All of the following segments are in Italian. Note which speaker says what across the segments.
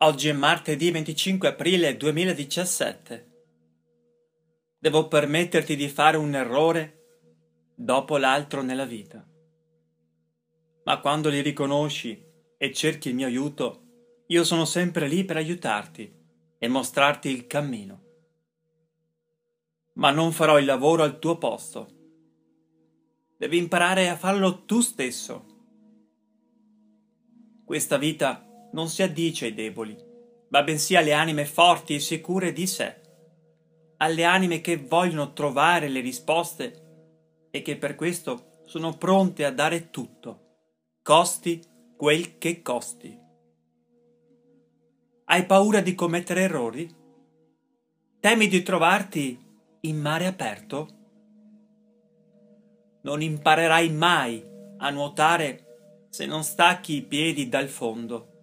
Speaker 1: Oggi è martedì 25 aprile 2017. Devo permetterti di fare un errore dopo l'altro nella vita. Ma quando li riconosci e cerchi il mio aiuto, io sono sempre lì per aiutarti e mostrarti il cammino. Ma non farò il lavoro al tuo posto. Devi imparare a farlo tu stesso. Questa vita non si addice ai deboli, ma bensì alle anime forti e sicure di sé, alle anime che vogliono trovare le risposte e che per questo sono pronte a dare tutto, costi quel che costi. Hai paura di commettere errori? Temi di trovarti in mare aperto? Non imparerai mai a nuotare se non stacchi i piedi dal fondo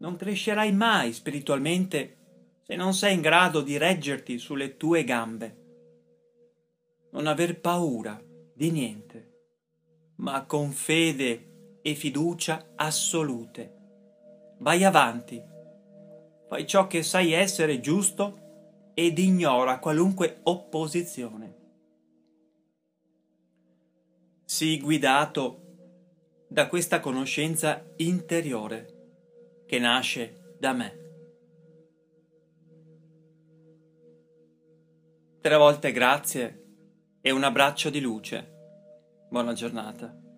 Speaker 1: non crescerai mai spiritualmente se non sei in grado di reggerti sulle tue gambe. Non aver paura di niente, ma con fede e fiducia assolute. Vai avanti, fai ciò che sai essere giusto ed ignora qualunque opposizione. Sii guidato da questa conoscenza interiore che nasce da me. Tre volte grazie e un abbraccio di luce. Buona giornata.